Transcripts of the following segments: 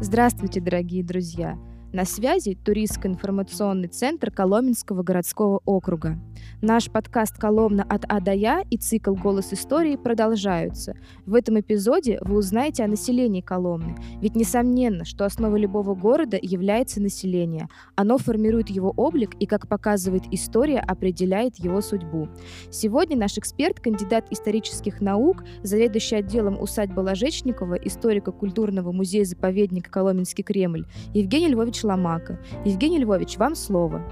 Здравствуйте, дорогие друзья! На связи туристско-информационный центр Коломенского городского округа. Наш подкаст «Коломна от А до Я» и цикл «Голос истории» продолжаются. В этом эпизоде вы узнаете о населении Коломны. Ведь несомненно, что основой любого города является население. Оно формирует его облик и, как показывает история, определяет его судьбу. Сегодня наш эксперт, кандидат исторических наук, заведующий отделом усадьбы Ложечникова, историко-культурного музея-заповедника Коломенский Кремль, Евгений Львович Ломака. Евгений Львович, вам слово.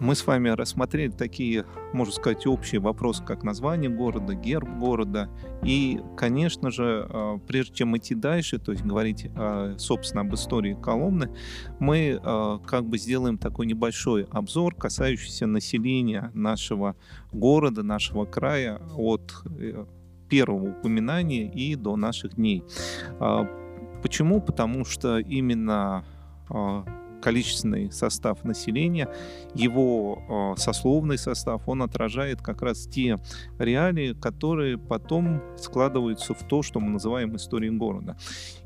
Мы с вами рассмотрели такие, можно сказать, общие вопросы, как название города, герб города. И, конечно же, а, прежде чем идти дальше, то есть говорить, собственно, об истории Коломны, мы а, как бы сделаем такой небольшой обзор, касающийся населения нашего города, нашего края от э, первого упоминания и до наших дней. Почему? Потому что именно количественный состав населения, его э, сословный состав, он отражает как раз те реалии, которые потом складываются в то, что мы называем историей города.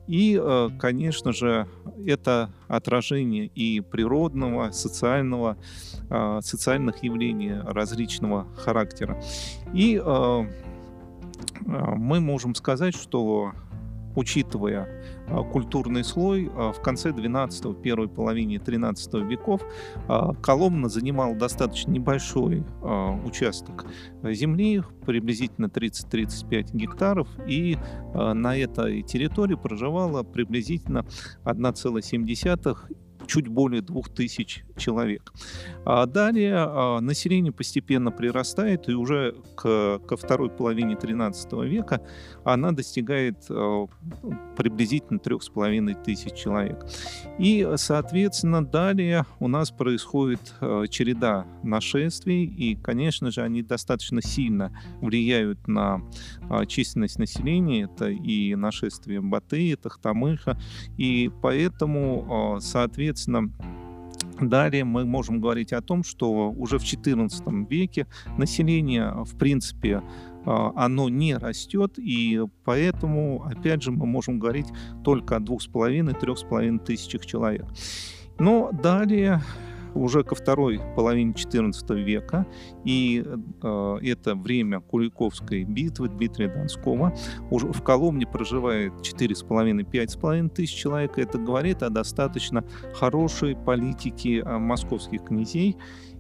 И, э, конечно же, это отражение и природного, социального, э, социальных явлений различного характера. И мы можем сказать, что учитывая а, культурный слой, а, в конце 12 первой половине 13 веков а, Коломна занимал достаточно небольшой участок земли, приблизительно 30-35 гектаров, и на этой территории проживало приблизительно 1,7 чуть более 2000 человек. А далее а, население постепенно прирастает, и уже к, ко второй половине 13 века она достигает а, приблизительно 3,5 тысяч человек. И, соответственно, далее у нас происходит а, череда нашествий, и, конечно же, они достаточно сильно влияют на численность населения. Это и нашествие Баты, Тахтамыха, и поэтому, соответственно, Далее мы можем говорить о том, что уже в XIV веке население, в принципе, а, оно не растет, и поэтому, опять же, мы можем говорить только о двух с половиной, трех с половиной тысячах человек. Но далее уже ко второй половине XIV века, и э, это время Куликовской битвы Дмитрия Донского. Уже в Коломне проживает 4,5-5,5 тысяч человек. Это говорит о достаточно хорошей политике э, московских князей.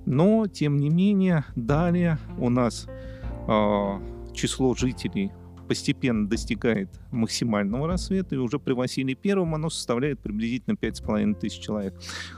Но, тем не менее, далее у нас э, число жителей постепенно достигает максимального рассвета, и уже при Василии Первом оно составляет приблизительно 5,5 тысяч человек.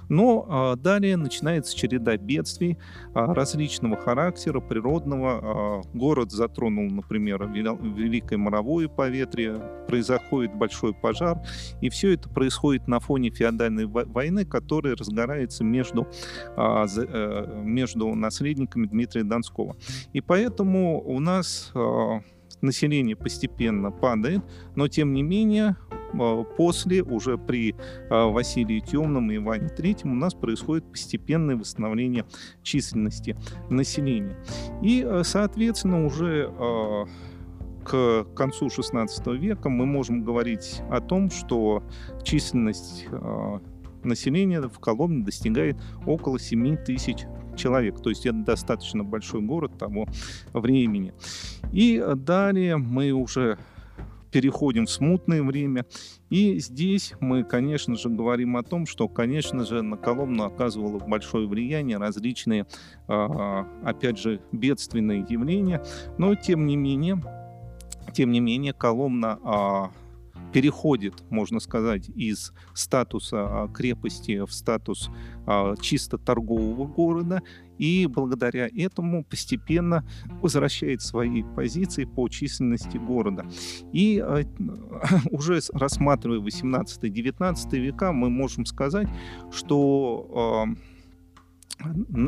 Но а, далее начинается череда бедствий а, различного характера, природного. А, город затронул, например, Великое моровое поветрие, произоходит большой пожар, и все это происходит на фоне феодальной войны, которая разгорается между, а, а, между наследниками Дмитрия Донского. И поэтому у нас а, население постепенно падает, но тем не менее а, после, уже при а, Василии Темном и Иване Третьем, у нас происходит постепенное восстановление численности населения. И, а, соответственно, уже к концу XVI века мы можем говорить о том, что численность населения в Коломне достигает около 7 тысяч человек. То есть это достаточно большой город того времени. И далее мы уже переходим в смутное время. И здесь мы, конечно же, говорим о том, что, конечно же, на Коломну оказывало большое влияние различные, а, опять же, бедственные явления. Но, тем не менее, тем не менее, Коломна а, переходит, можно сказать, из статуса а, крепости в статус а, чисто торгового города, и благодаря этому постепенно возвращает свои позиции по численности города. И а, уже рассматривая 18-19 века, мы можем сказать, что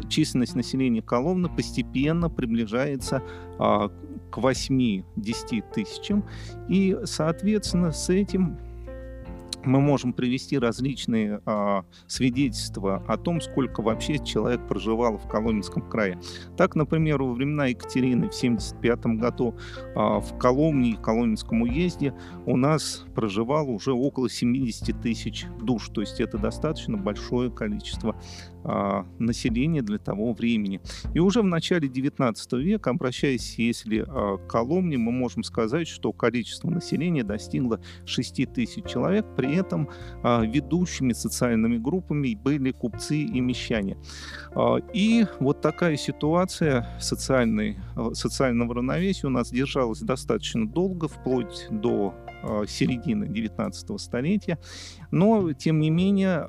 численность населения Коломны постепенно приближается а, к 8-10 тысячам. И, соответственно, с этим мы можем привести различные а, свидетельства о том, сколько вообще человек проживал в Коломенском крае. Так, например, во времена Екатерины в 1975 году а, в Коломне и Коломенском уезде у нас проживало уже около 70 тысяч душ, то есть это достаточно большое количество населения для того времени. И уже в начале 19 века, обращаясь, если а, к Коломне, мы можем сказать, что количество населения достигло 6 тысяч человек, при этом а, ведущими социальными группами были купцы и мещане. И вот такая ситуация социальной, социального равновесия у нас держалась достаточно долго, вплоть до середины 19 столетия. Но, тем не менее,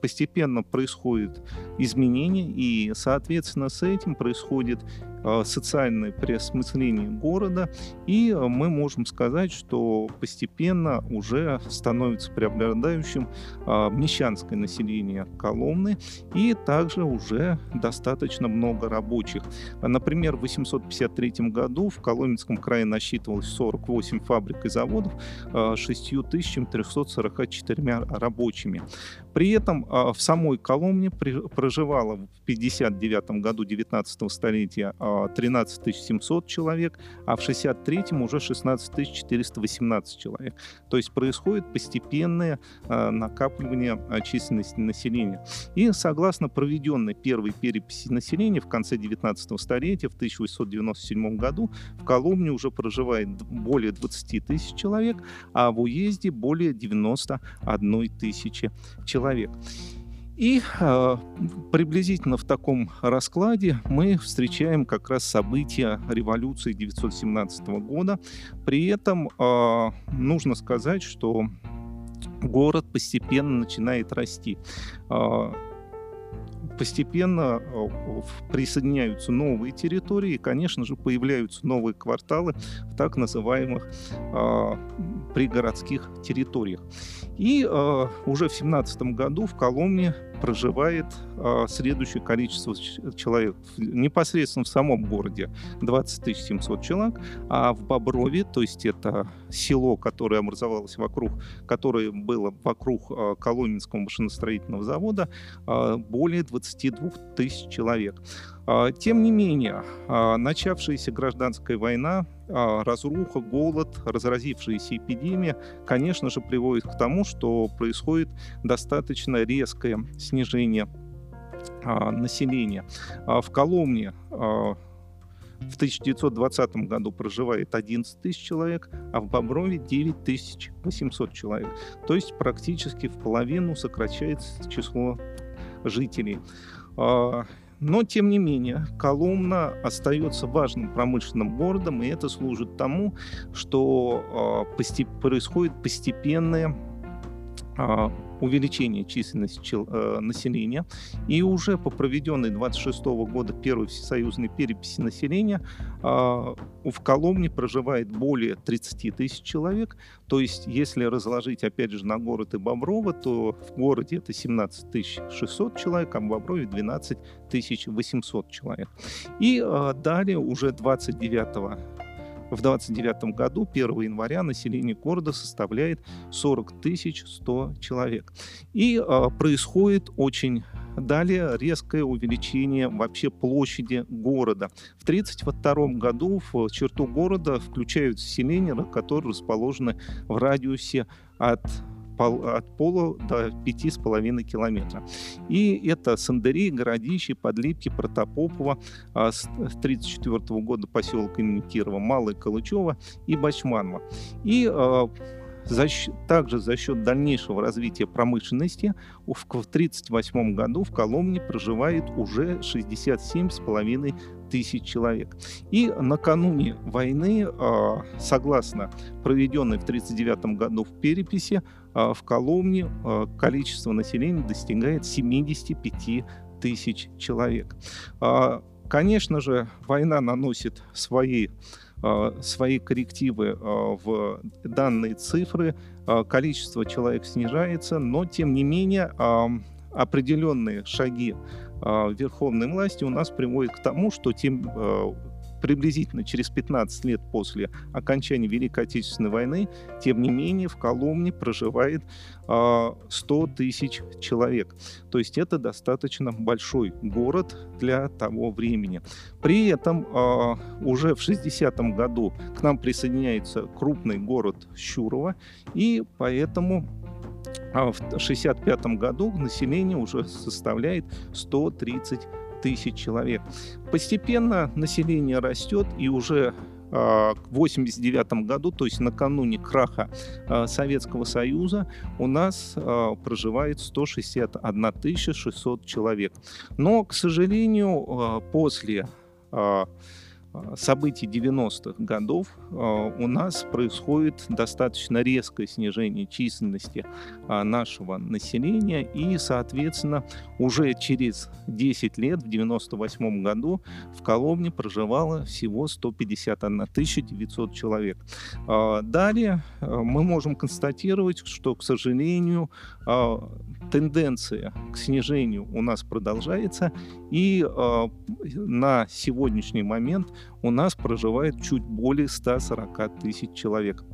постепенно происходит изменение, и, соответственно, с этим происходит а, социальное переосмысление города, и мы можем сказать, что постепенно уже становится преобладающим а, мещанское население Коломны, и также уже достаточно много рабочих. Например, в 853 году в Коломенском крае насчитывалось 48 фабрик и заводов 6344 рабочими. При этом в самой Коломне проживало в 59 году 19 столетия 13 700 человек, а в 63-м уже 16 418 человек. То есть происходит постепенное а, накапливание а, численности населения. И согласно проведенной первой переписи населения в конце 19 столетия, в 1897 году, в Коломне уже проживает более 20 тысяч человек, а в уезде более 91 тысячи человек. И э, приблизительно в таком раскладе мы встречаем как раз события революции 1917 года. При этом э, нужно сказать, что город постепенно начинает расти. Э, постепенно присоединяются новые территории, и, конечно же, появляются новые кварталы в так называемых э, пригородских территориях. И э, уже в 17 году в Коломне проживает э, следующее количество человек непосредственно в самом городе 20 700 человек, а в Боброве, то есть это село, которое образовалось вокруг, которое было вокруг э, Коломенского машиностроительного завода, э, более 22 тысяч человек. Тем не менее, начавшаяся гражданская война, разруха, голод, разразившаяся эпидемия, конечно же, приводит к тому, что происходит достаточно резкое снижение населения. В Коломне в 1920 году проживает 11 тысяч человек, а в Боброве 9 тысяч 800 человек. То есть практически в половину сокращается число жителей. Но, тем не менее, Коломна остается важным промышленным городом, и это служит тому, что э, постеп происходит постепенное э, увеличение численности э, населения. И уже по проведенной 26 года первой всесоюзной переписи населения э, в Коломне проживает более 30 тысяч человек. То есть, если разложить, опять же, на город и Боброво, то в городе это 17 600 человек, а в Боброве 12 800 человек. И э, далее уже 29 в 29 году, 1 января, население города составляет 40 100 человек. И э, происходит очень Далее резкое увеличение вообще площади города. В 1932 году в черту города включаются селения, которые расположены в радиусе от от пола до 5,5 километра. И это Сандери, Городище, Подлипки, Протопопово, а с 1934 года поселок имени Кирова, Малое Калычево и Бачманова. И а, за, также за счет дальнейшего развития промышленности в 1938 году в Коломне проживает уже 67,5 тысяч человек. И накануне войны, а, согласно проведенной в 1939 году в переписи, а, в Коломне а, количество населения достигает 75 тысяч человек. Конечно же, война наносит свои свои коррективы в данные цифры, количество человек снижается, но тем не менее определенные шаги Верховной власти у нас приводят к тому, что тем приблизительно через 15 лет после окончания Великой Отечественной войны, тем не менее в Коломне проживает 100 тысяч человек. То есть это достаточно большой город для того времени. При этом уже в 60-м году к нам присоединяется крупный город Щурово, и поэтому а в 1965 году население уже составляет 130 тысяч человек. Постепенно население растет, и уже а, в 1989 году, то есть накануне краха а, Советского Союза, у нас а, проживает 161 600 человек. Но, к сожалению, после событий 90-х годов а, у нас происходит достаточно резкое снижение численности а, нашего населения, и, соответственно, уже через 10 лет, в 98 году, в Коломне проживало всего 151 900 человек. Далее мы можем констатировать, что, к сожалению, тенденция к снижению у нас продолжается, и на сегодняшний момент у нас проживает чуть более 140 тысяч человек.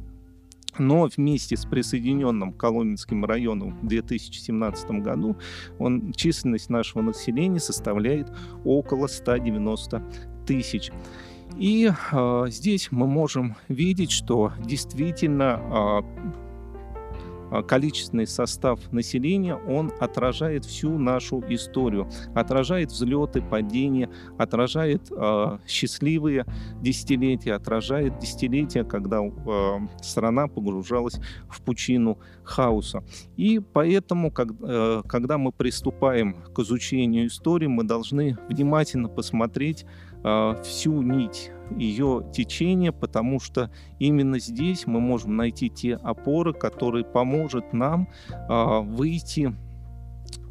Но вместе с присоединенным Коломенским районом в 2017 году он, численность нашего населения составляет около 190 тысяч. И э, здесь мы можем видеть, что действительно э, количественный состав населения, он отражает всю нашу историю, отражает взлеты, падения, отражает э, счастливые десятилетия, отражает десятилетия, когда э, страна погружалась в пучину хаоса. И поэтому, как, э, когда мы приступаем к изучению истории, мы должны внимательно посмотреть э, всю нить ее течение, потому что именно здесь мы можем найти те опоры, которые поможет нам э, выйти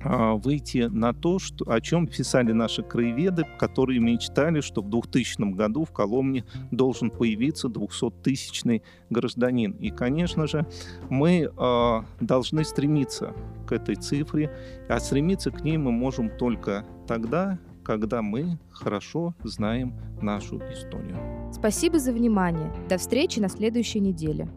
выйти на то, что, о чем писали наши краеведы, которые мечтали, что в 2000 году в Коломне должен появиться 200-тысячный гражданин. И, конечно же, мы э, должны стремиться к этой цифре, а стремиться к ней мы можем только тогда, когда мы хорошо знаем нашу историю. Спасибо за внимание. До встречи на следующей неделе.